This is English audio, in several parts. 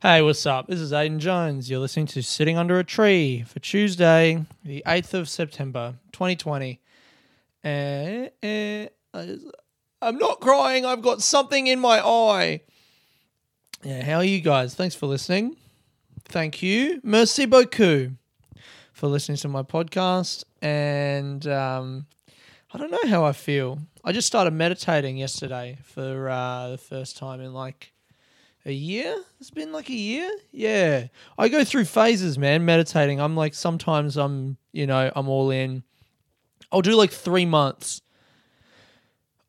Hey, what's up? This is Aiden Jones. You're listening to Sitting Under a Tree for Tuesday, the 8th of September, 2020. Eh, eh, I'm not crying. I've got something in my eye. Yeah, how are you guys? Thanks for listening. Thank you. Merci beaucoup for listening to my podcast. And um, I don't know how I feel. I just started meditating yesterday for uh, the first time in like a year. It's been like a year. Yeah, I go through phases, man. Meditating. I'm like sometimes I'm you know I'm all in. I'll do like three months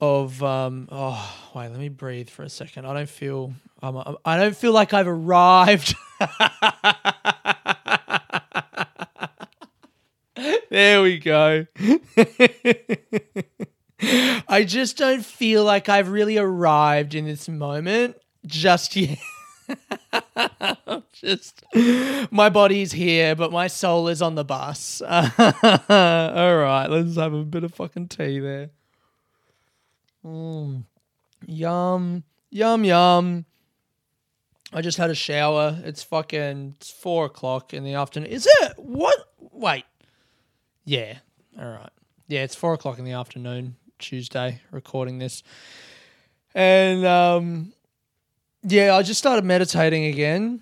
of um oh wait let me breathe for a second i don't feel um, i don't feel like i've arrived there we go i just don't feel like i've really arrived in this moment just yet. just my body's here, but my soul is on the bus. All right, let's have a bit of fucking tea there. Mm. Yum, yum, yum. I just had a shower. It's fucking it's four o'clock in the afternoon. Is it? What? Wait. Yeah. All right. Yeah, it's four o'clock in the afternoon, Tuesday, recording this. And um yeah, I just started meditating again.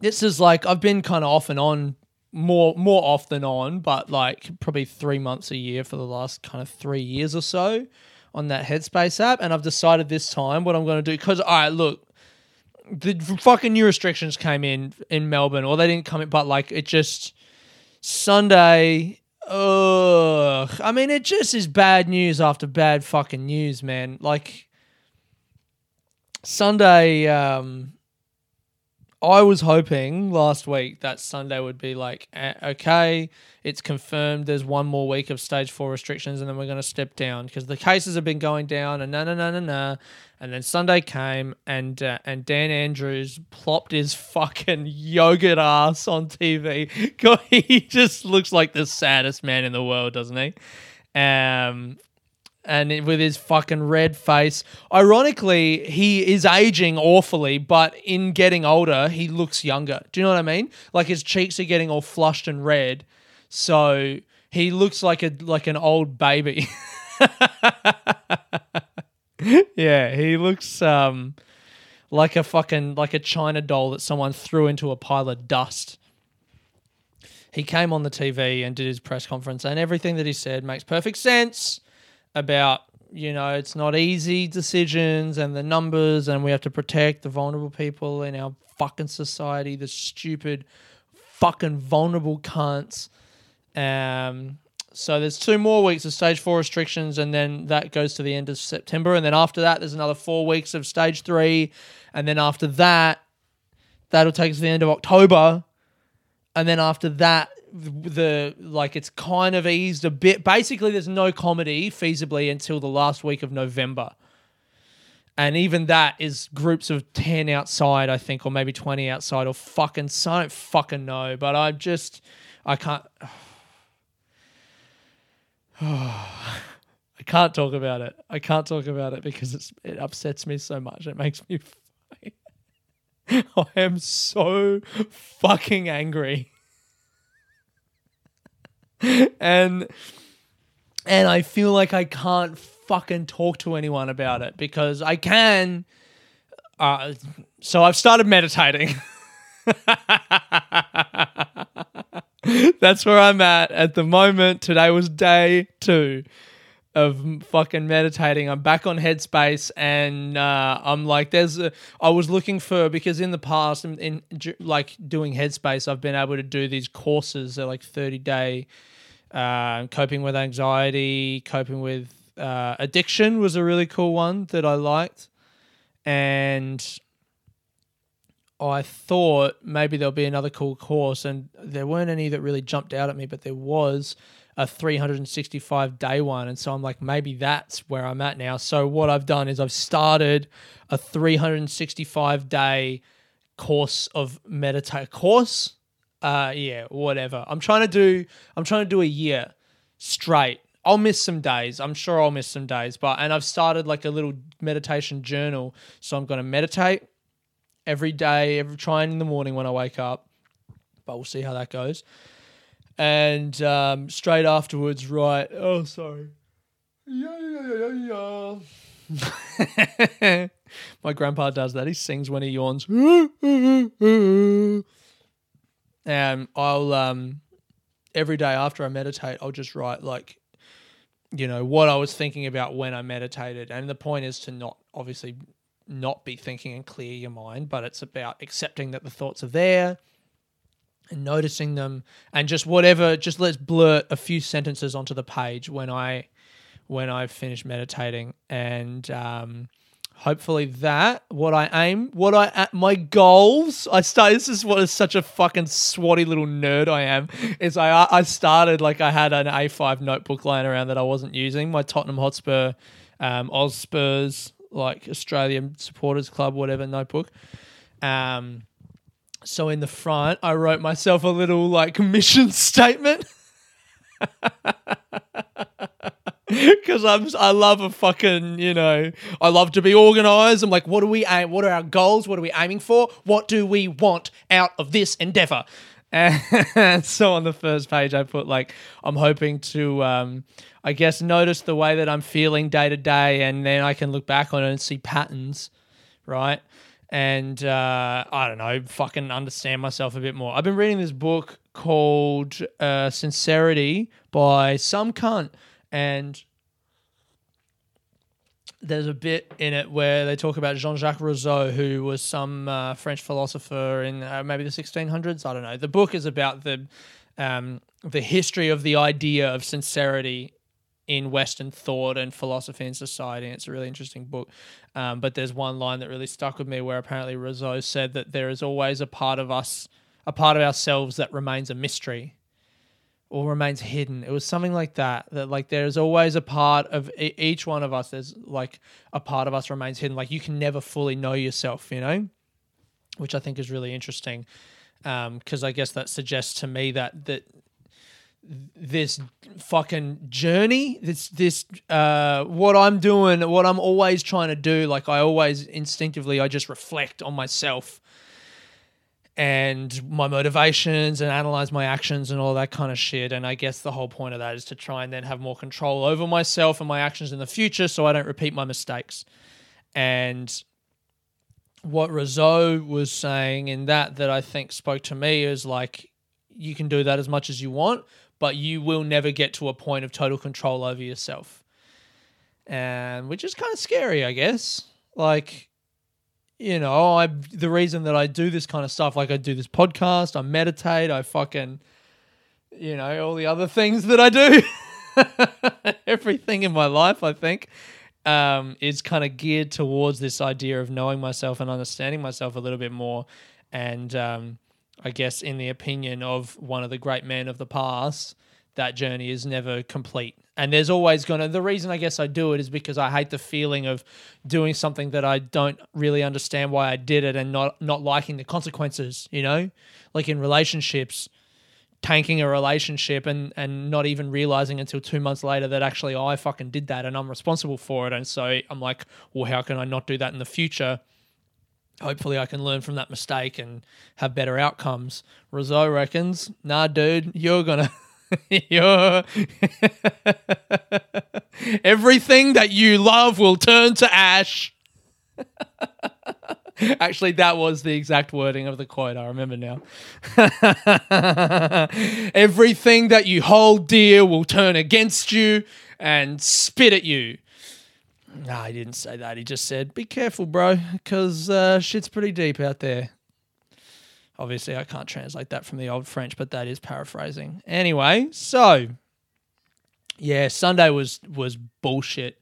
This is like I've been kind of off and on more more off than on, but like probably three months a year for the last kind of three years or so on that Headspace app, and I've decided this time what I'm going to do because all right, look, the fucking new restrictions came in in Melbourne, or they didn't come in, but like it just Sunday. Ugh, I mean, it just is bad news after bad fucking news, man. Like Sunday, um, I was hoping last week that Sunday would be like, okay, it's confirmed there's one more week of stage four restrictions and then we're going to step down because the cases have been going down and na na na na na. And then Sunday came and uh, and Dan Andrews plopped his fucking yogurt ass on TV. he just looks like the saddest man in the world, doesn't he? Um, and with his fucking red face. Ironically, he is aging awfully, but in getting older, he looks younger. Do you know what I mean? Like his cheeks are getting all flushed and red, so he looks like a like an old baby. yeah, he looks um like a fucking like a china doll that someone threw into a pile of dust. He came on the TV and did his press conference, and everything that he said makes perfect sense about you know it's not easy decisions and the numbers and we have to protect the vulnerable people in our fucking society the stupid fucking vulnerable cunts. Um so there's two more weeks of stage four restrictions and then that goes to the end of september. And then after that there's another four weeks of stage three. And then after that that'll take us to the end of october. And then after that the like it's kind of eased a bit. Basically, there's no comedy feasibly until the last week of November. And even that is groups of 10 outside, I think, or maybe 20 outside, or fucking, I don't fucking know. But I just, I can't. I can't talk about it. I can't talk about it because it's, it upsets me so much. It makes me. I am so fucking angry. and and I feel like I can't fucking talk to anyone about it because I can. Uh, so I've started meditating. That's where I'm at at the moment. Today was day two of fucking meditating. I'm back on Headspace, and uh, I'm like, there's. A, I was looking for because in the past, in, in like doing Headspace, I've been able to do these courses. They're like 30 day uh, coping with anxiety, coping with uh, addiction was a really cool one that I liked, and I thought maybe there'll be another cool course, and there weren't any that really jumped out at me, but there was a 365 day one. And so I'm like, maybe that's where I'm at now. So what I've done is I've started a 365 day course of meditate course uh, yeah, whatever. I'm trying to do. I'm trying to do a year straight. I'll miss some days. I'm sure I'll miss some days, but and I've started like a little meditation journal. So I'm going to meditate every day, every trying in the morning when I wake up. But we'll see how that goes. And um, straight afterwards, right? Oh, sorry. Yeah, yeah, yeah, yeah. My grandpa does that. He sings when he yawns. and I'll um every day after I meditate, I'll just write like you know what I was thinking about when I meditated. And the point is to not obviously not be thinking and clear your mind, but it's about accepting that the thoughts are there and noticing them and just whatever just let's blurt a few sentences onto the page when I when I finish meditating and um hopefully that what I aim, what I at my goals. I start. This is what is such a fucking swatty little nerd I am. Is I I started like I had an A5 notebook lying around that I wasn't using. My Tottenham Hotspur, um, Oz Spurs, like Australian Supporters Club, whatever notebook. Um, so in the front, I wrote myself a little like mission statement. because I'm I love a fucking you know I love to be organized. I'm like, what do we aim? What are our goals? What are we aiming for? What do we want out of this endeavor? And so on the first page, I put like I'm hoping to, um, I guess, notice the way that I'm feeling day to day, and then I can look back on it and see patterns, right? And uh, I don't know, fucking understand myself a bit more. I've been reading this book called uh, Sincerity by some cunt and there's a bit in it where they talk about Jean-Jacques Rousseau, who was some uh, French philosopher in uh, maybe the 1600s. I don't know. The book is about the um, the history of the idea of sincerity in Western thought and philosophy and society. And it's a really interesting book. Um, but there's one line that really stuck with me where apparently Rousseau said that there is always a part of us, a part of ourselves that remains a mystery or remains hidden. It was something like that. That like there's always a part of e- each one of us. There's like a part of us remains hidden. Like you can never fully know yourself. You know, which I think is really interesting. Because um, I guess that suggests to me that that this fucking journey this this uh what i'm doing what i'm always trying to do like i always instinctively i just reflect on myself and my motivations and analyze my actions and all that kind of shit. And I guess the whole point of that is to try and then have more control over myself and my actions in the future so I don't repeat my mistakes. And what Rousseau was saying in that that I think spoke to me is like you can do that as much as you want, but you will never get to a point of total control over yourself. And which is kind of scary, I guess. Like you know, I the reason that I do this kind of stuff, like I do this podcast, I meditate, I fucking, you know, all the other things that I do, everything in my life, I think, um, is kind of geared towards this idea of knowing myself and understanding myself a little bit more, and um, I guess in the opinion of one of the great men of the past, that journey is never complete. And there's always going to, the reason I guess I do it is because I hate the feeling of doing something that I don't really understand why I did it and not, not liking the consequences, you know? Like in relationships, tanking a relationship and, and not even realizing until two months later that actually I fucking did that and I'm responsible for it. And so I'm like, well, how can I not do that in the future? hopefully I can learn from that mistake and have better outcomes. Rousseau reckons, nah, dude, you're gonna Everything that you love will turn to ash. Actually, that was the exact wording of the quote. I remember now. Everything that you hold dear will turn against you and spit at you. No, he didn't say that. He just said, be careful, bro, because uh, shit's pretty deep out there. Obviously, I can't translate that from the old French, but that is paraphrasing. Anyway, so yeah, Sunday was was bullshit.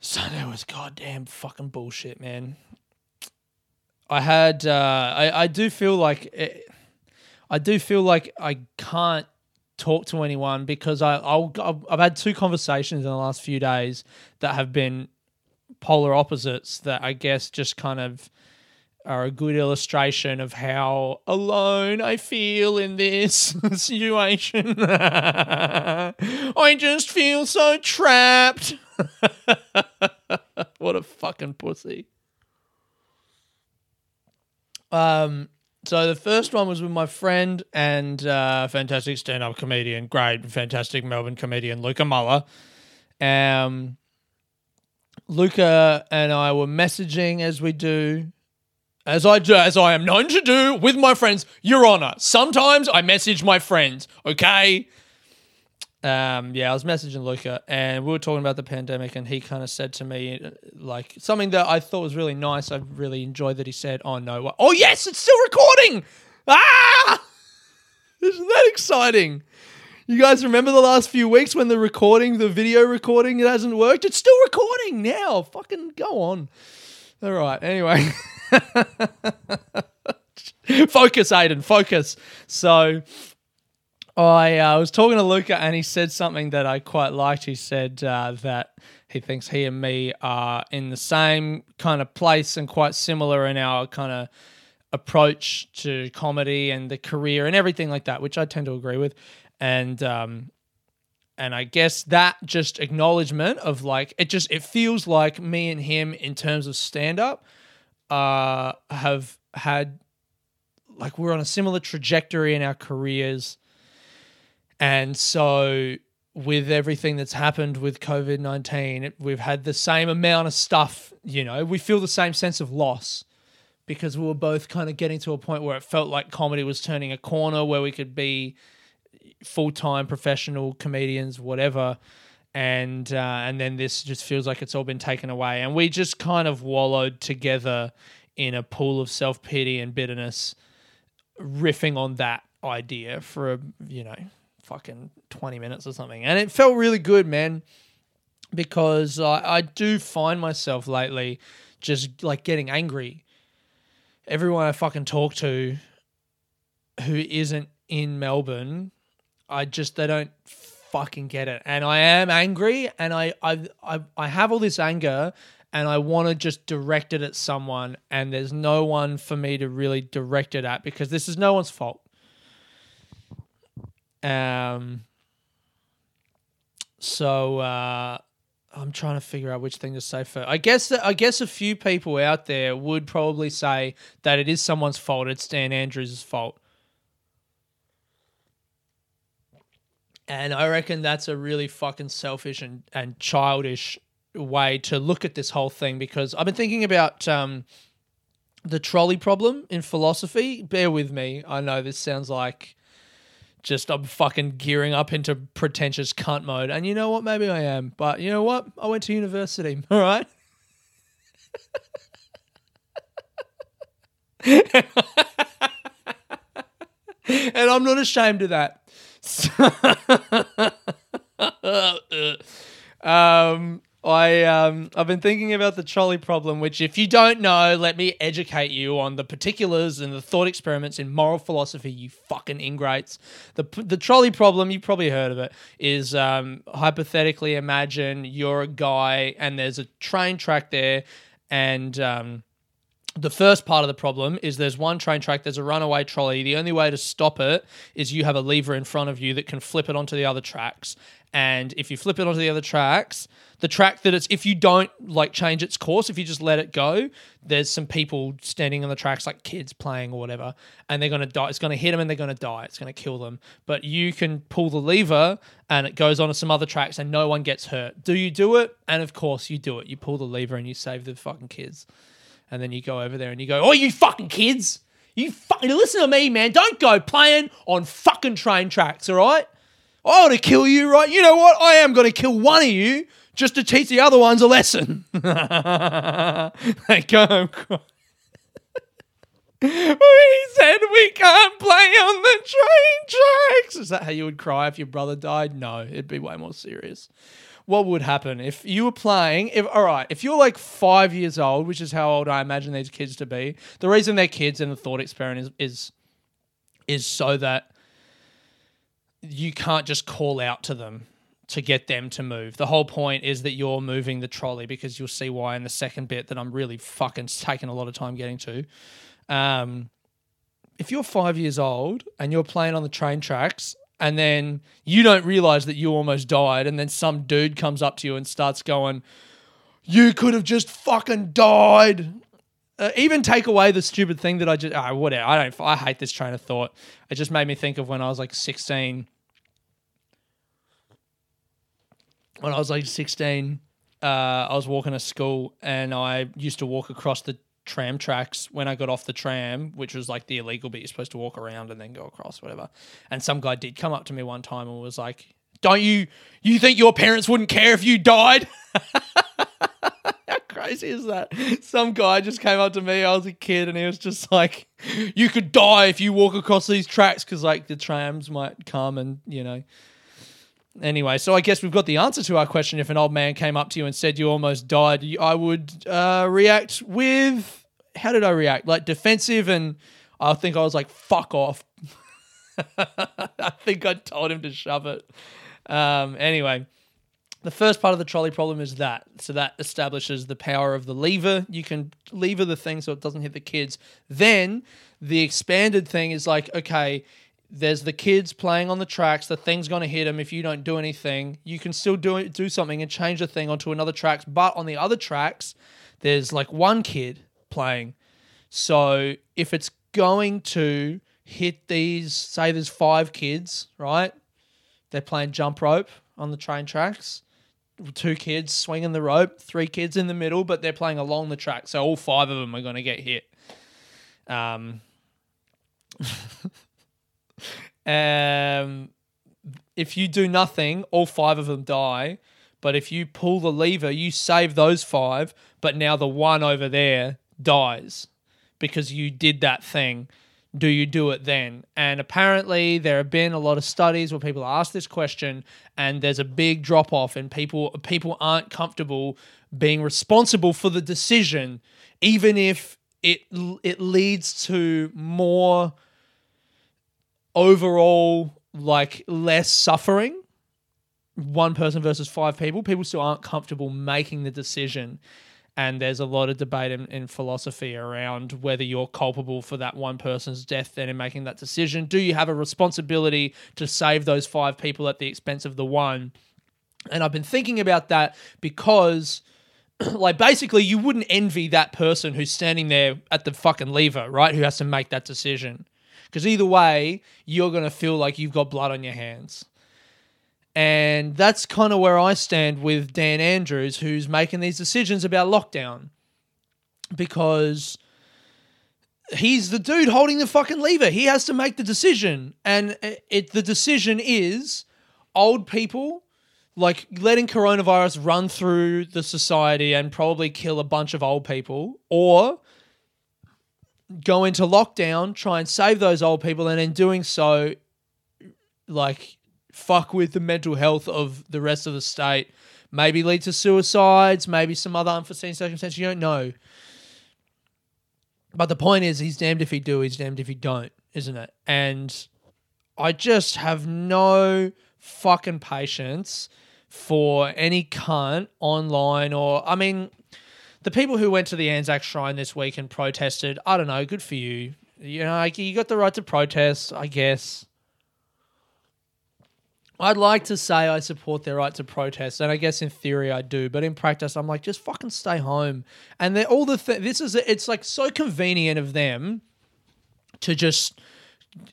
Sunday was goddamn fucking bullshit, man. I had uh, I I do feel like it, I do feel like I can't talk to anyone because I I'll, I've had two conversations in the last few days that have been polar opposites that I guess just kind of are a good illustration of how alone I feel in this situation. I just feel so trapped. what a fucking pussy. Um, so the first one was with my friend and uh, fantastic stand-up comedian, great, fantastic Melbourne comedian, Luca Muller. Um, Luca and I were messaging as we do, as I do, as I am known to do with my friends. Your Honor, sometimes I message my friends. Okay. Um, yeah, I was messaging Luca, and we were talking about the pandemic, and he kind of said to me, like something that I thought was really nice. I really enjoyed that he said, "Oh no, oh yes, it's still recording! Ah, isn't that exciting?" You guys remember the last few weeks when the recording, the video recording, it hasn't worked? It's still recording now. Fucking go on. All right. Anyway. focus, Aiden. Focus. So I uh, was talking to Luca and he said something that I quite liked. He said uh, that he thinks he and me are in the same kind of place and quite similar in our kind of approach to comedy and the career and everything like that, which I tend to agree with and um and I guess that just acknowledgement of like it just it feels like me and him in terms of stand up uh have had like we're on a similar trajectory in our careers. And so with everything that's happened with COVID-19 we've had the same amount of stuff you know? We feel the same sense of loss because we were both kind of getting to a point where it felt like comedy was turning a corner where we could be full time professional comedians, whatever. And uh, and then this just feels like it's all been taken away, and we just kind of wallowed together in a pool of self pity and bitterness, riffing on that idea for a you know fucking twenty minutes or something, and it felt really good, man, because I, I do find myself lately just like getting angry. Everyone I fucking talk to who isn't in Melbourne I just they don't fucking get it. And I am angry and I I I, I have all this anger and I want to just direct it at someone and there's no one for me to really direct it at because this is no one's fault. Um so uh I'm trying to figure out which thing to say first. I guess I guess a few people out there would probably say that it is someone's fault. It's Dan Andrews' fault. And I reckon that's a really fucking selfish and, and childish way to look at this whole thing because I've been thinking about um, the trolley problem in philosophy. Bear with me. I know this sounds like just I'm fucking gearing up into pretentious cunt mode. And you know what? Maybe I am. But you know what? I went to university. All right. and I'm not ashamed of that. um, I um, I've been thinking about the trolley problem, which, if you don't know, let me educate you on the particulars and the thought experiments in moral philosophy. You fucking ingrates. The the trolley problem, you probably heard of it, is um, hypothetically imagine you're a guy and there's a train track there, and um, the first part of the problem is there's one train track, there's a runaway trolley. The only way to stop it is you have a lever in front of you that can flip it onto the other tracks. And if you flip it onto the other tracks, the track that it's if you don't like change its course, if you just let it go, there's some people standing on the tracks like kids playing or whatever, and they're gonna die. It's gonna hit them and they're gonna die. It's gonna kill them. But you can pull the lever and it goes onto some other tracks and no one gets hurt. Do you do it? And of course you do it. You pull the lever and you save the fucking kids and then you go over there and you go, "Oh, you fucking kids, you fucking listen to me, man. Don't go playing on fucking train tracks, all right? I want to kill you, right? You know what? I am going to kill one of you just to teach the other ones a lesson." they go. we said we can't play on the train tracks. Is that how you would cry if your brother died? No, it'd be way more serious what would happen if you were playing if all right if you're like five years old which is how old i imagine these kids to be the reason they're kids in the thought experiment is is is so that you can't just call out to them to get them to move. The whole point is that you're moving the trolley because you'll see why in the second bit that i'm really fucking taking a lot of time getting to. Um, if you're five years old and you're playing on the train tracks and then you don't realize that you almost died, and then some dude comes up to you and starts going, You could have just fucking died. uh, even take away the stupid thing that I just ah, whatever. I don't. I hate this train of thought. It just made me think of when I was like sixteen. When I was like sixteen, uh, I was walking to school and I used to walk across the tram tracks when I got off the tram, which was like the illegal bit. You're supposed to walk around and then go across, whatever. And some guy did come up to me one time and was like, "Don't you you think your parents wouldn't care if you died?" How crazy is that? Some guy just came up to me. I was a kid, and he was just like, "You could die if you walk across these tracks because like the trams might come and you know." Anyway, so I guess we've got the answer to our question. If an old man came up to you and said you almost died, I would uh, react with how did I react? Like defensive, and I think I was like, "Fuck off." I think I told him to shove it. Um, anyway, the first part of the trolley problem is that. So that establishes the power of the lever. You can lever the thing so it doesn't hit the kids. Then the expanded thing is like, okay, there's the kids playing on the tracks. The thing's going to hit them if you don't do anything. You can still do it, do something and change the thing onto another tracks. But on the other tracks, there's like one kid playing. So if it's going to hit these, say there's five kids, right? They're playing jump rope on the train tracks. Two kids swinging the rope, three kids in the middle, but they're playing along the track. So all five of them are going to get hit. Um, um, if you do nothing, all five of them die. But if you pull the lever, you save those five, but now the one over there dies because you did that thing. Do you do it then? And apparently, there have been a lot of studies where people ask this question, and there's a big drop off, and people people aren't comfortable being responsible for the decision, even if it it leads to more overall like less suffering one person versus five people people still aren't comfortable making the decision and there's a lot of debate in, in, philosophy around whether you're culpable for that one person's death then in making that decision. Do you have a responsibility to save those five people at the expense of the one? And i've been thinking about that because like basically you wouldn't envy that person who's standing there at the fucking lever right who has to make that decision. Because either way, you're going to feel like you've got blood on your hands. And that's kind of where I stand with Dan Andrews, who's making these decisions about lockdown. Because he's the dude holding the fucking lever. He has to make the decision. And it the decision is old people like letting coronavirus run through the society and probably kill a bunch of old people or go into lockdown, try and save those old people, and in doing so, like fuck with the mental health of the rest of the state. Maybe lead to suicides, maybe some other unforeseen circumstances. You don't know. But the point is, he's damned if he do, he's damned if he don't, isn't it? And I just have no fucking patience for any cunt online or, I mean, the people who went to the Anzac Shrine this week and protested, I don't know, good for you. You know, like, you got the right to protest, I guess. I'd like to say I support their right to protest, and I guess in theory I do, but in practice I'm like, just fucking stay home. And they're all the th- this is it's like so convenient of them to just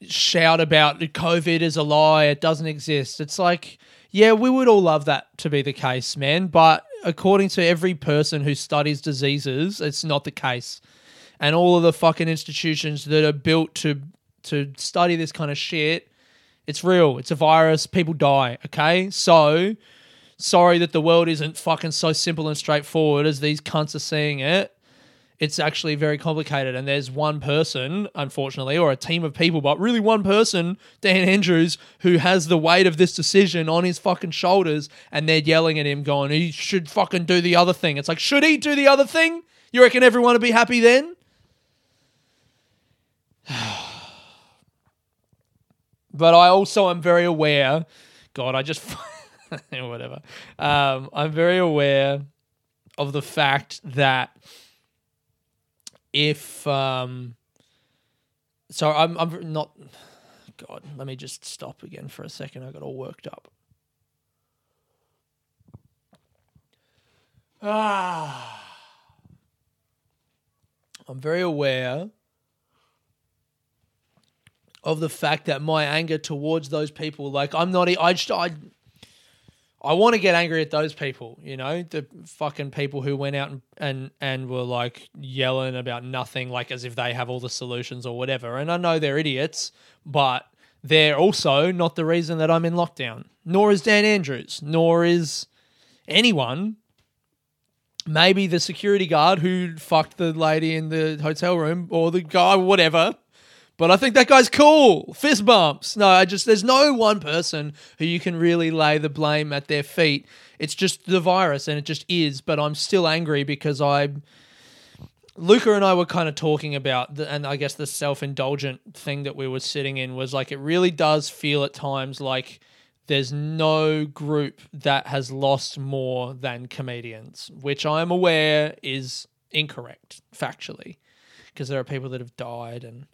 shout about COVID is a lie, it doesn't exist. It's like, yeah, we would all love that to be the case, man, but according to every person who studies diseases, it's not the case. And all of the fucking institutions that are built to to study this kind of shit, it's real. It's a virus. People die. Okay, so sorry that the world isn't fucking so simple and straightforward as these cunts are seeing it it's actually very complicated. And there's one person, unfortunately, or a team of people, but really one person, Dan Andrews, who has the weight of this decision on his fucking shoulders, and they're yelling at him, going, he should fucking do the other thing. It's like, should he do the other thing? You reckon everyone would be happy then? but I also am very aware. God, I just whatever. Um, I'm very aware of the fact that if um so I'm I'm not God, let me just stop again for a second. I got all worked up. Ah. I'm very aware of the fact that my anger towards those people, like I'm not, I just, I, I want to get angry at those people, you know, the fucking people who went out and, and and were like yelling about nothing, like as if they have all the solutions or whatever. And I know they're idiots, but they're also not the reason that I'm in lockdown. Nor is Dan Andrews, nor is anyone. Maybe the security guard who fucked the lady in the hotel room or the guy, whatever. But I think that guy's cool. Fist bumps. No, I just, there's no one person who you can really lay the blame at their feet. It's just the virus and it just is. But I'm still angry because I, Luca and I were kind of talking about, the, and I guess the self indulgent thing that we were sitting in was like, it really does feel at times like there's no group that has lost more than comedians, which I am aware is incorrect factually because there are people that have died and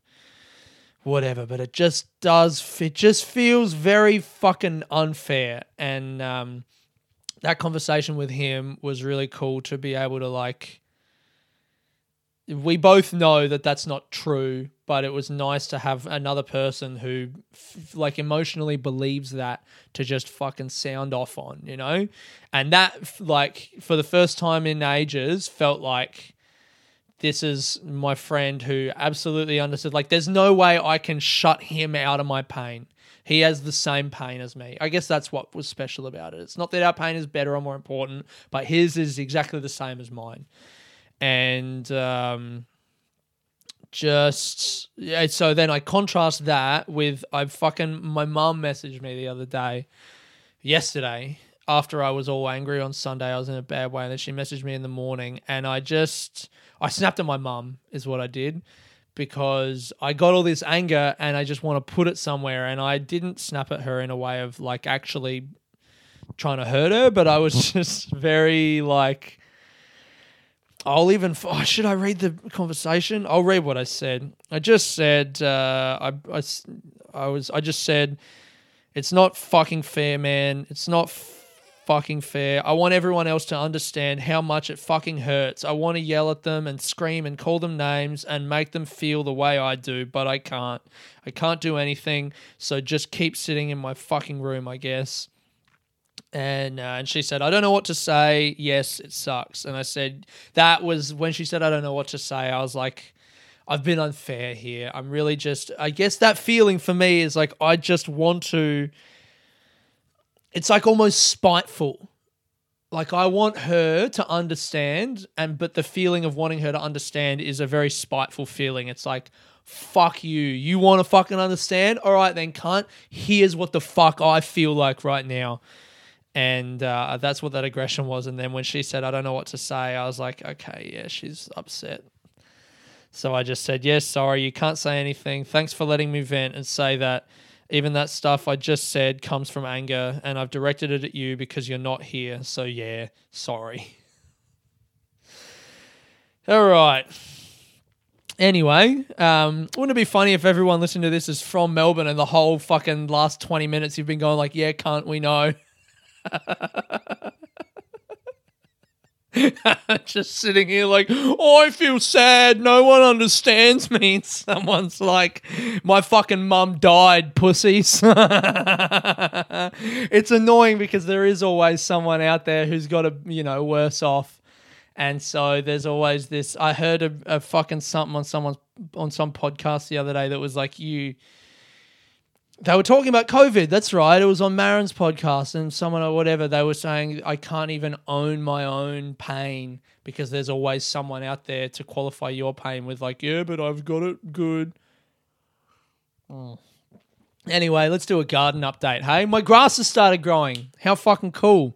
whatever, but it just does. It just feels very fucking unfair, and um, that conversation with him was really cool to be able to like. We both know that that's not true, but it was nice to have another person who, f- like, emotionally believes that to just fucking sound off on, you know, and that, like, for the first time in ages, felt like this is my friend who absolutely understood. Like, there's no way I can shut him out of my pain. He has the same pain as me. I guess that's what was special about it. It's not that our pain is better or more important, but his is exactly the same as mine. And um, just yeah, so then I contrast that with I fucking my mom messaged me the other day, yesterday after I was all angry on Sunday. I was in a bad way, and then she messaged me in the morning, and I just I snapped at my mum is what I did because I got all this anger and I just want to put it somewhere, and I didn't snap at her in a way of like actually trying to hurt her, but I was just very like. I'll even. Oh, should I read the conversation? I'll read what I said. I just said. Uh, I, I I was. I just said. It's not fucking fair, man. It's not fucking fair. I want everyone else to understand how much it fucking hurts. I want to yell at them and scream and call them names and make them feel the way I do, but I can't. I can't do anything. So just keep sitting in my fucking room, I guess and uh, and she said, "I don't know what to say. Yes, it sucks." And I said, "That was when she said I don't know what to say." I was like, "I've been unfair here. I'm really just. I guess that feeling for me is like I just want to. It's like almost spiteful. Like I want her to understand, and but the feeling of wanting her to understand is a very spiteful feeling. It's like." Fuck you. You want to fucking understand? All right, then, cunt. Here's what the fuck I feel like right now and uh, that's what that aggression was. And then when she said, "I don't know what to say," I was like, "Okay, yeah, she's upset." So I just said, "Yes, sorry, you can't say anything. Thanks for letting me vent and say that." Even that stuff I just said comes from anger, and I've directed it at you because you're not here. So yeah, sorry. All right. Anyway, um, wouldn't it be funny if everyone listening to this is from Melbourne and the whole fucking last 20 minutes you've been going like, yeah, can't we know? Just sitting here like, oh, I feel sad. No one understands me. And someone's like, my fucking mum died, pussies. it's annoying because there is always someone out there who's got a, you know, worse off. And so there's always this. I heard a, a fucking something on someone's on some podcast the other day that was like, you they were talking about COVID. That's right. It was on Maron's podcast, and someone or whatever they were saying I can't even own my own pain because there's always someone out there to qualify your pain with like, yeah, but I've got it good. Mm. Anyway, let's do a garden update. Hey, my grass has started growing. How fucking cool!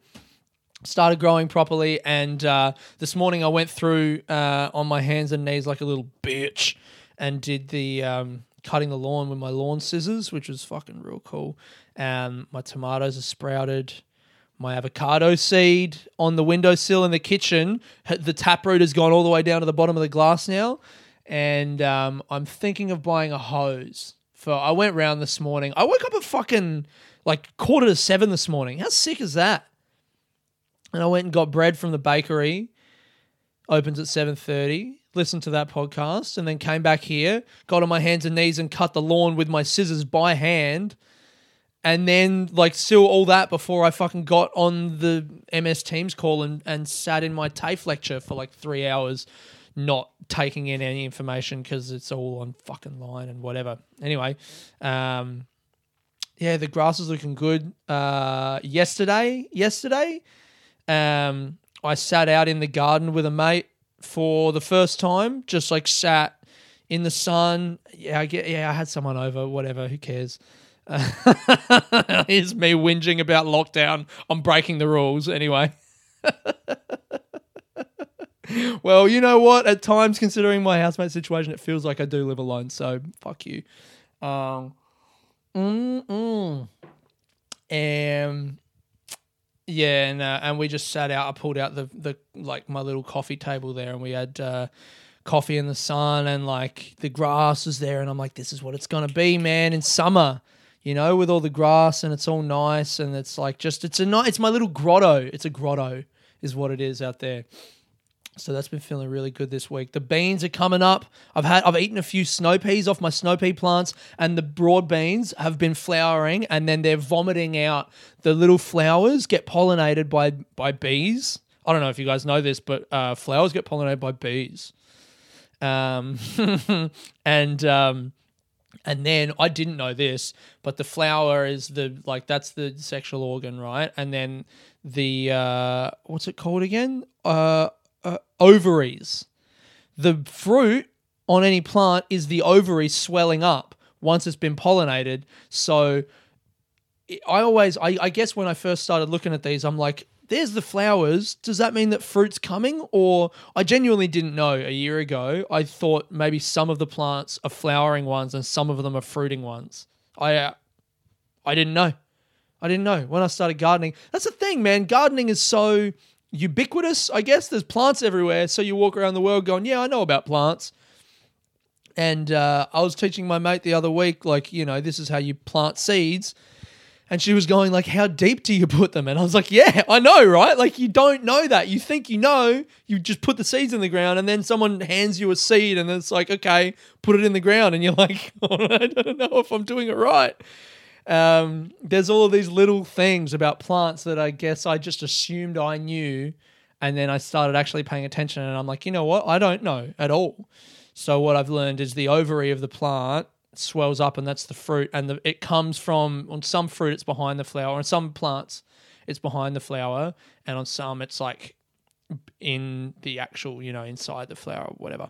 Started growing properly, and uh, this morning I went through uh, on my hands and knees like a little bitch and did the um, cutting the lawn with my lawn scissors, which was fucking real cool. Um, my tomatoes are sprouted. My avocado seed on the windowsill in the kitchen. The taproot has gone all the way down to the bottom of the glass now, and um, I'm thinking of buying a hose. For I went round this morning. I woke up at fucking like quarter to seven this morning. How sick is that? And I went and got bread from the bakery. Opens at seven thirty listened to that podcast, and then came back here, got on my hands and knees and cut the lawn with my scissors by hand. And then, like, still all that before I fucking got on the MS Teams call and, and sat in my TAFE lecture for like three hours, not taking in any information because it's all on fucking line and whatever. Anyway, um, yeah, the grass is looking good. Uh, yesterday, yesterday, um, I sat out in the garden with a mate for the first time, just like sat in the sun. Yeah, I get. Yeah, I had someone over. Whatever. Who cares? Here's me whinging about lockdown. I'm breaking the rules anyway. well, you know what? At times, considering my housemate situation, it feels like I do live alone. So fuck you. Um, mm-mm. And yeah, and uh, and we just sat out. I pulled out the the like my little coffee table there, and we had uh, coffee in the sun, and like the grass was there, and I'm like, this is what it's gonna be, man, in summer. You know, with all the grass and it's all nice, and it's like just it's a. It's my little grotto. It's a grotto, is what it is out there. So that's been feeling really good this week. The beans are coming up. I've had I've eaten a few snow peas off my snow pea plants, and the broad beans have been flowering, and then they're vomiting out. The little flowers get pollinated by by bees. I don't know if you guys know this, but uh, flowers get pollinated by bees. Um, and um, and then I didn't know this, but the flower is the like that's the sexual organ, right? And then the uh, what's it called again? Uh, ovaries. The fruit on any plant is the ovaries swelling up once it's been pollinated. So I always, I, I guess when I first started looking at these, I'm like, there's the flowers. Does that mean that fruit's coming? Or I genuinely didn't know a year ago. I thought maybe some of the plants are flowering ones and some of them are fruiting ones. I, uh, I didn't know. I didn't know when I started gardening. That's the thing, man. Gardening is so ubiquitous, I guess. There's plants everywhere. So you walk around the world going, yeah, I know about plants. And uh, I was teaching my mate the other week, like, you know, this is how you plant seeds. And she was going, like, how deep do you put them? And I was like, yeah, I know, right? Like, you don't know that. You think you know. You just put the seeds in the ground, and then someone hands you a seed, and it's like, okay, put it in the ground. And you're like, oh, I don't know if I'm doing it right. Um, there's all of these little things about plants that I guess I just assumed I knew. And then I started actually paying attention, and I'm like, you know what? I don't know at all. So, what I've learned is the ovary of the plant swells up and that's the fruit and the, it comes from on some fruit it's behind the flower on some plants it's behind the flower and on some it's like in the actual you know inside the flower whatever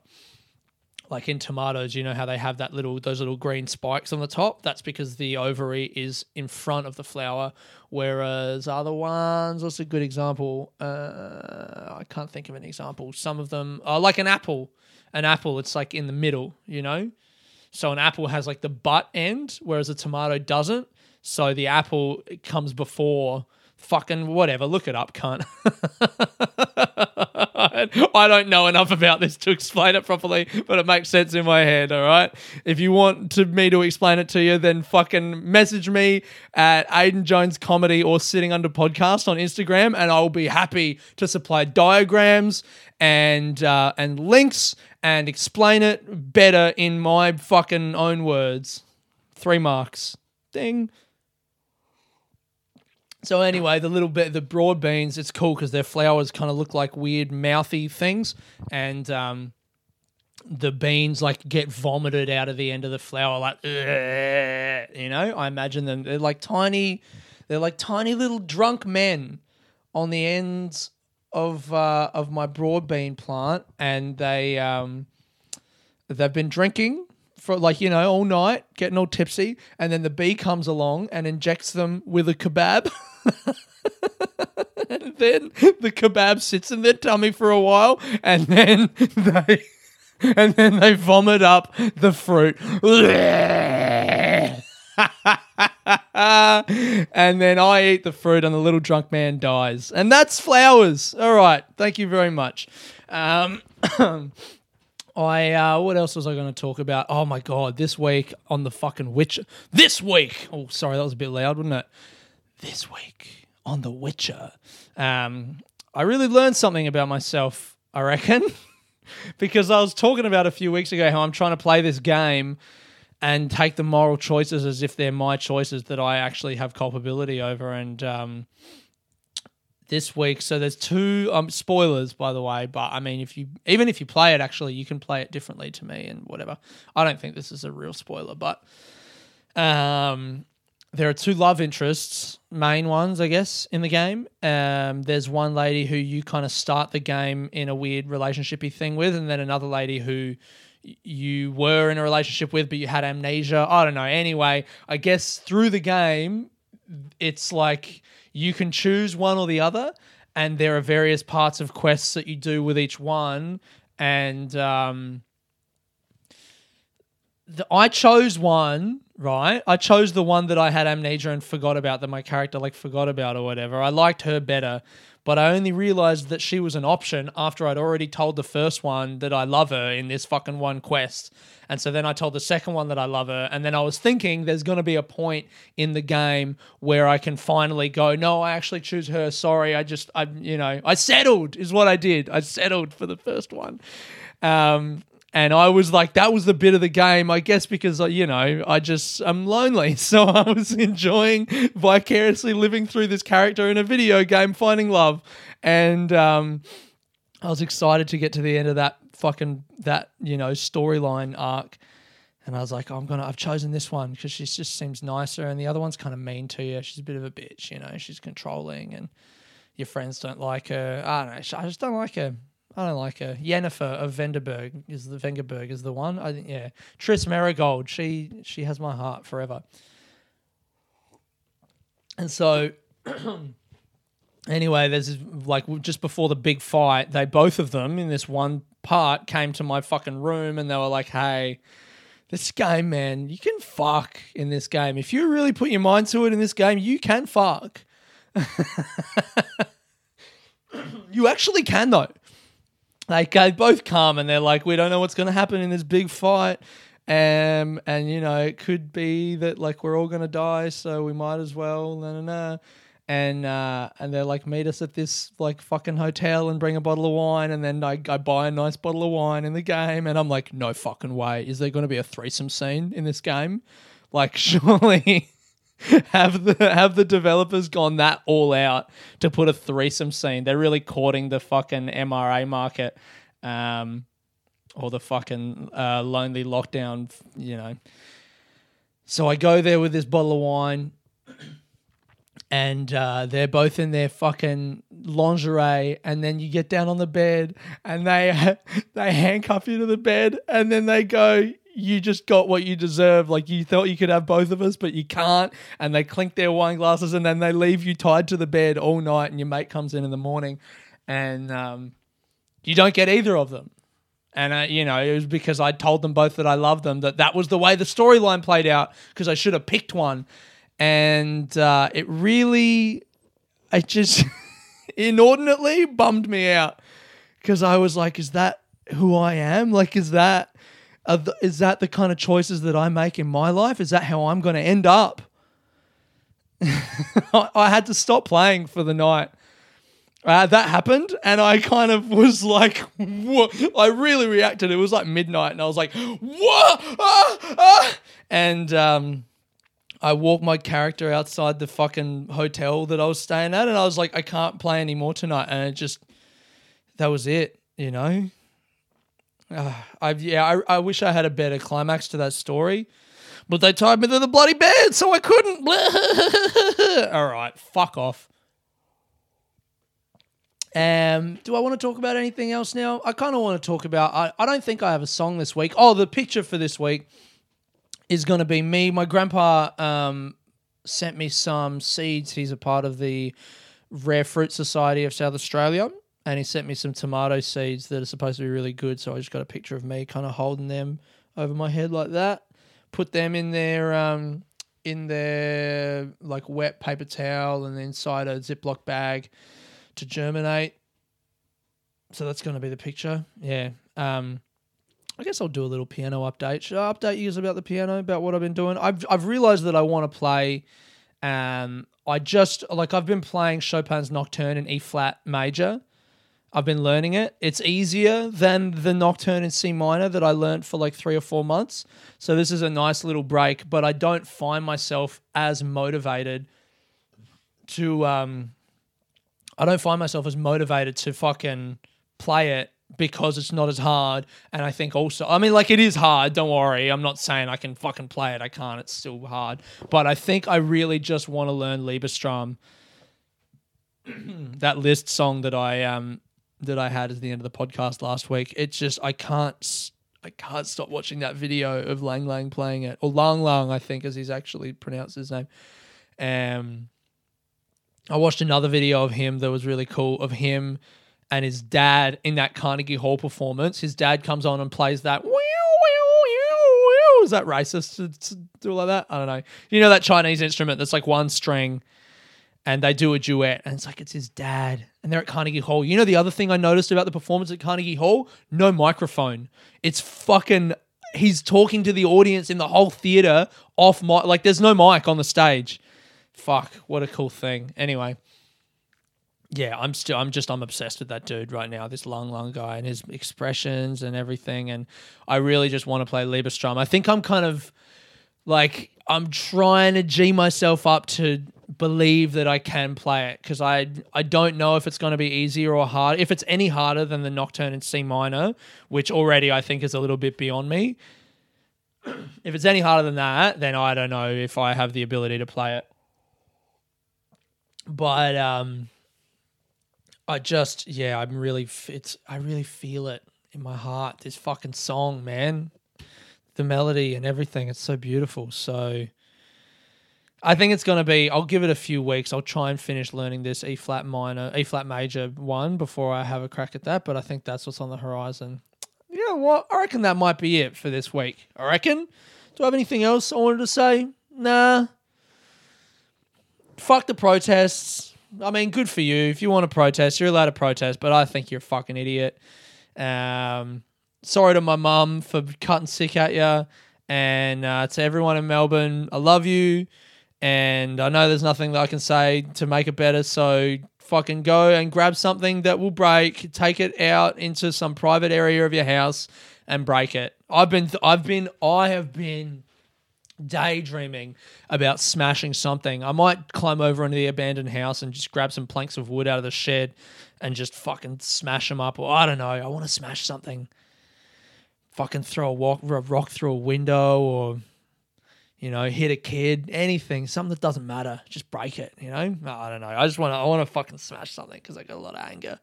like in tomatoes you know how they have that little those little green spikes on the top that's because the ovary is in front of the flower whereas other ones what's a good example uh, i can't think of an example some of them are like an apple an apple it's like in the middle you know so an apple has like the butt end, whereas a tomato doesn't. So the apple comes before fucking whatever. Look it up, cunt. I don't know enough about this to explain it properly, but it makes sense in my head. All right. If you want to me to explain it to you, then fucking message me at Aiden Jones Comedy or Sitting Under Podcast on Instagram, and I will be happy to supply diagrams and uh, and links and explain it better in my fucking own words. Three marks. Ding. So anyway, the little bit, the broad beans, it's cool because their flowers kind of look like weird mouthy things, and um, the beans like get vomited out of the end of the flower, like you know. I imagine them. They're like tiny, they're like tiny little drunk men on the ends of uh, of my broad bean plant, and they um, they've been drinking for like you know all night, getting all tipsy, and then the bee comes along and injects them with a kebab. and then the kebab sits in their tummy for a while, and then they and then they vomit up the fruit. and then I eat the fruit, and the little drunk man dies. And that's flowers. All right. Thank you very much. Um, I uh, what else was I going to talk about? Oh my god, this week on the fucking Witcher. This week. Oh, sorry, that was a bit loud, wasn't it? This week on the Witcher. Um, I really learned something about myself. I reckon. because I was talking about a few weeks ago how I'm trying to play this game and take the moral choices as if they're my choices that I actually have culpability over. And um, this week, so there's two um, spoilers, by the way. But I mean, if you even if you play it, actually, you can play it differently to me and whatever. I don't think this is a real spoiler, but um, there are two love interests, main ones, I guess, in the game. Um, there's one lady who you kind of start the game in a weird relationshipy thing with, and then another lady who you were in a relationship with, but you had amnesia. I don't know. Anyway, I guess through the game, it's like you can choose one or the other, and there are various parts of quests that you do with each one, and um, the, I chose one right? I chose the one that I had amnesia and forgot about that my character like forgot about or whatever. I liked her better, but I only realized that she was an option after I'd already told the first one that I love her in this fucking one quest. And so then I told the second one that I love her. And then I was thinking there's going to be a point in the game where I can finally go, no, I actually choose her. Sorry. I just, I, you know, I settled is what I did. I settled for the first one. Um, and I was like, that was the bit of the game, I guess, because you know I just I'm lonely, so I was enjoying vicariously living through this character in a video game, finding love, and um, I was excited to get to the end of that fucking that you know storyline arc. And I was like, oh, I'm gonna. I've chosen this one because she just seems nicer, and the other one's kind of mean to you. She's a bit of a bitch, you know. She's controlling, and your friends don't like her. I don't know. I just don't like her. I don't like her. Yennefer of Vengerberg is the Vengerberg is the one. I think yeah. Triss Merigold. She she has my heart forever. And so anyway, there's like just before the big fight, they both of them in this one part came to my fucking room and they were like, "Hey, this game, man, you can fuck in this game. If you really put your mind to it in this game, you can fuck." you actually can though they both come and they're like, we don't know what's going to happen in this big fight. Um, and you know, it could be that like we're all gonna die, so we might as well. Nah, nah, nah. And uh, and they're like, meet us at this like fucking hotel and bring a bottle of wine, and then I, I buy a nice bottle of wine in the game, and I'm like, no fucking way, is there gonna be a threesome scene in this game? Like, surely have the have the developers gone that all out to put a threesome scene? They're really courting the fucking MRA market, um, or the fucking uh, lonely lockdown, you know. So I go there with this bottle of wine, and uh, they're both in their fucking lingerie, and then you get down on the bed, and they they handcuff you to the bed, and then they go, you just got what you deserve. Like you thought you could have both of us, but you can't. And they clink their wine glasses and then they leave you tied to the bed all night. And your mate comes in in the morning and um, you don't get either of them. And, uh, you know, it was because I told them both that I loved them, that that was the way the storyline played out because I should have picked one. And uh, it really, it just inordinately bummed me out because I was like, is that who I am? Like, is that the, is that the kind of choices that I make in my life? Is that how I'm going to end up? I had to stop playing for the night. Uh, that happened, and I kind of was like, what? I really reacted. It was like midnight, and I was like, what? Ah, ah. And um, I walked my character outside the fucking hotel that I was staying at, and I was like, I can't play anymore tonight. And it just, that was it, you know? Uh, I yeah, I, I wish I had a better climax to that story, but they tied me to the bloody bed, so I couldn't. All right, fuck off. Um, do I want to talk about anything else now? I kind of want to talk about. I, I don't think I have a song this week. Oh, the picture for this week is going to be me. My grandpa um, sent me some seeds. He's a part of the Rare Fruit Society of South Australia and he sent me some tomato seeds that are supposed to be really good. So I just got a picture of me kind of holding them over my head like that. Put them in their um, in their like wet paper towel and inside a Ziploc bag to germinate. So that's going to be the picture. Yeah. Um, I guess I'll do a little piano update. Should I update you guys about the piano, about what I've been doing? I've I've realized that I want to play. Um, I just like I've been playing Chopin's Nocturne in E flat major I've been learning it. It's easier than the nocturne in C minor that I learned for like three or four months. So this is a nice little break, but I don't find myself as motivated to um I don't find myself as motivated to fucking play it because it's not as hard. And I think also, I mean, like it is hard. Don't worry. I'm not saying I can fucking play it. I can't. It's still hard. But I think I really just want to learn Liebestraum. that Liszt song that I um that I had at the end of the podcast last week. It's just I can't I can't stop watching that video of Lang Lang playing it or Lang Lang I think as he's actually pronounced his name. Um, I watched another video of him that was really cool of him and his dad in that Carnegie Hall performance. His dad comes on and plays that. Is that racist to, to do like that? I don't know. You know that Chinese instrument that's like one string and they do a duet and it's like it's his dad and they're at Carnegie Hall. You know the other thing I noticed about the performance at Carnegie Hall? No microphone. It's fucking he's talking to the audience in the whole theater off mic like there's no mic on the stage. Fuck, what a cool thing. Anyway, yeah, I'm still I'm just I'm obsessed with that dude right now, this long long guy and his expressions and everything and I really just want to play Liebestraum. I think I'm kind of like I'm trying to g myself up to believe that I can play it because I I don't know if it's going to be easier or hard. If it's any harder than the Nocturne in C minor, which already I think is a little bit beyond me. if it's any harder than that, then I don't know if I have the ability to play it. But um I just yeah, I'm really it's I really feel it in my heart this fucking song, man the melody and everything. It's so beautiful. So I think it's going to be, I'll give it a few weeks. I'll try and finish learning this E flat minor, E flat major one before I have a crack at that. But I think that's what's on the horizon. You know what? I reckon that might be it for this week. I reckon. Do I have anything else I wanted to say? Nah. Fuck the protests. I mean, good for you. If you want to protest, you're allowed to protest, but I think you're a fucking idiot. Um, sorry to my mum for cutting sick at you. And uh, to everyone in Melbourne, I love you. And I know there's nothing that I can say to make it better. So fucking go and grab something that will break, take it out into some private area of your house and break it. I've been, I've been, I have been daydreaming about smashing something. I might climb over into the abandoned house and just grab some planks of wood out of the shed and just fucking smash them up. Or I don't know. I want to smash something fucking throw a, walk, a rock through a window or you know hit a kid anything something that doesn't matter just break it you know? I don't know i just want to i want to fucking smash something because i got a lot of anger.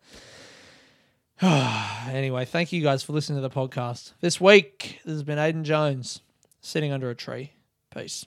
Anyway thank you guys for listening to the podcast. This week this has been aiden jones sitting under a tree. Peace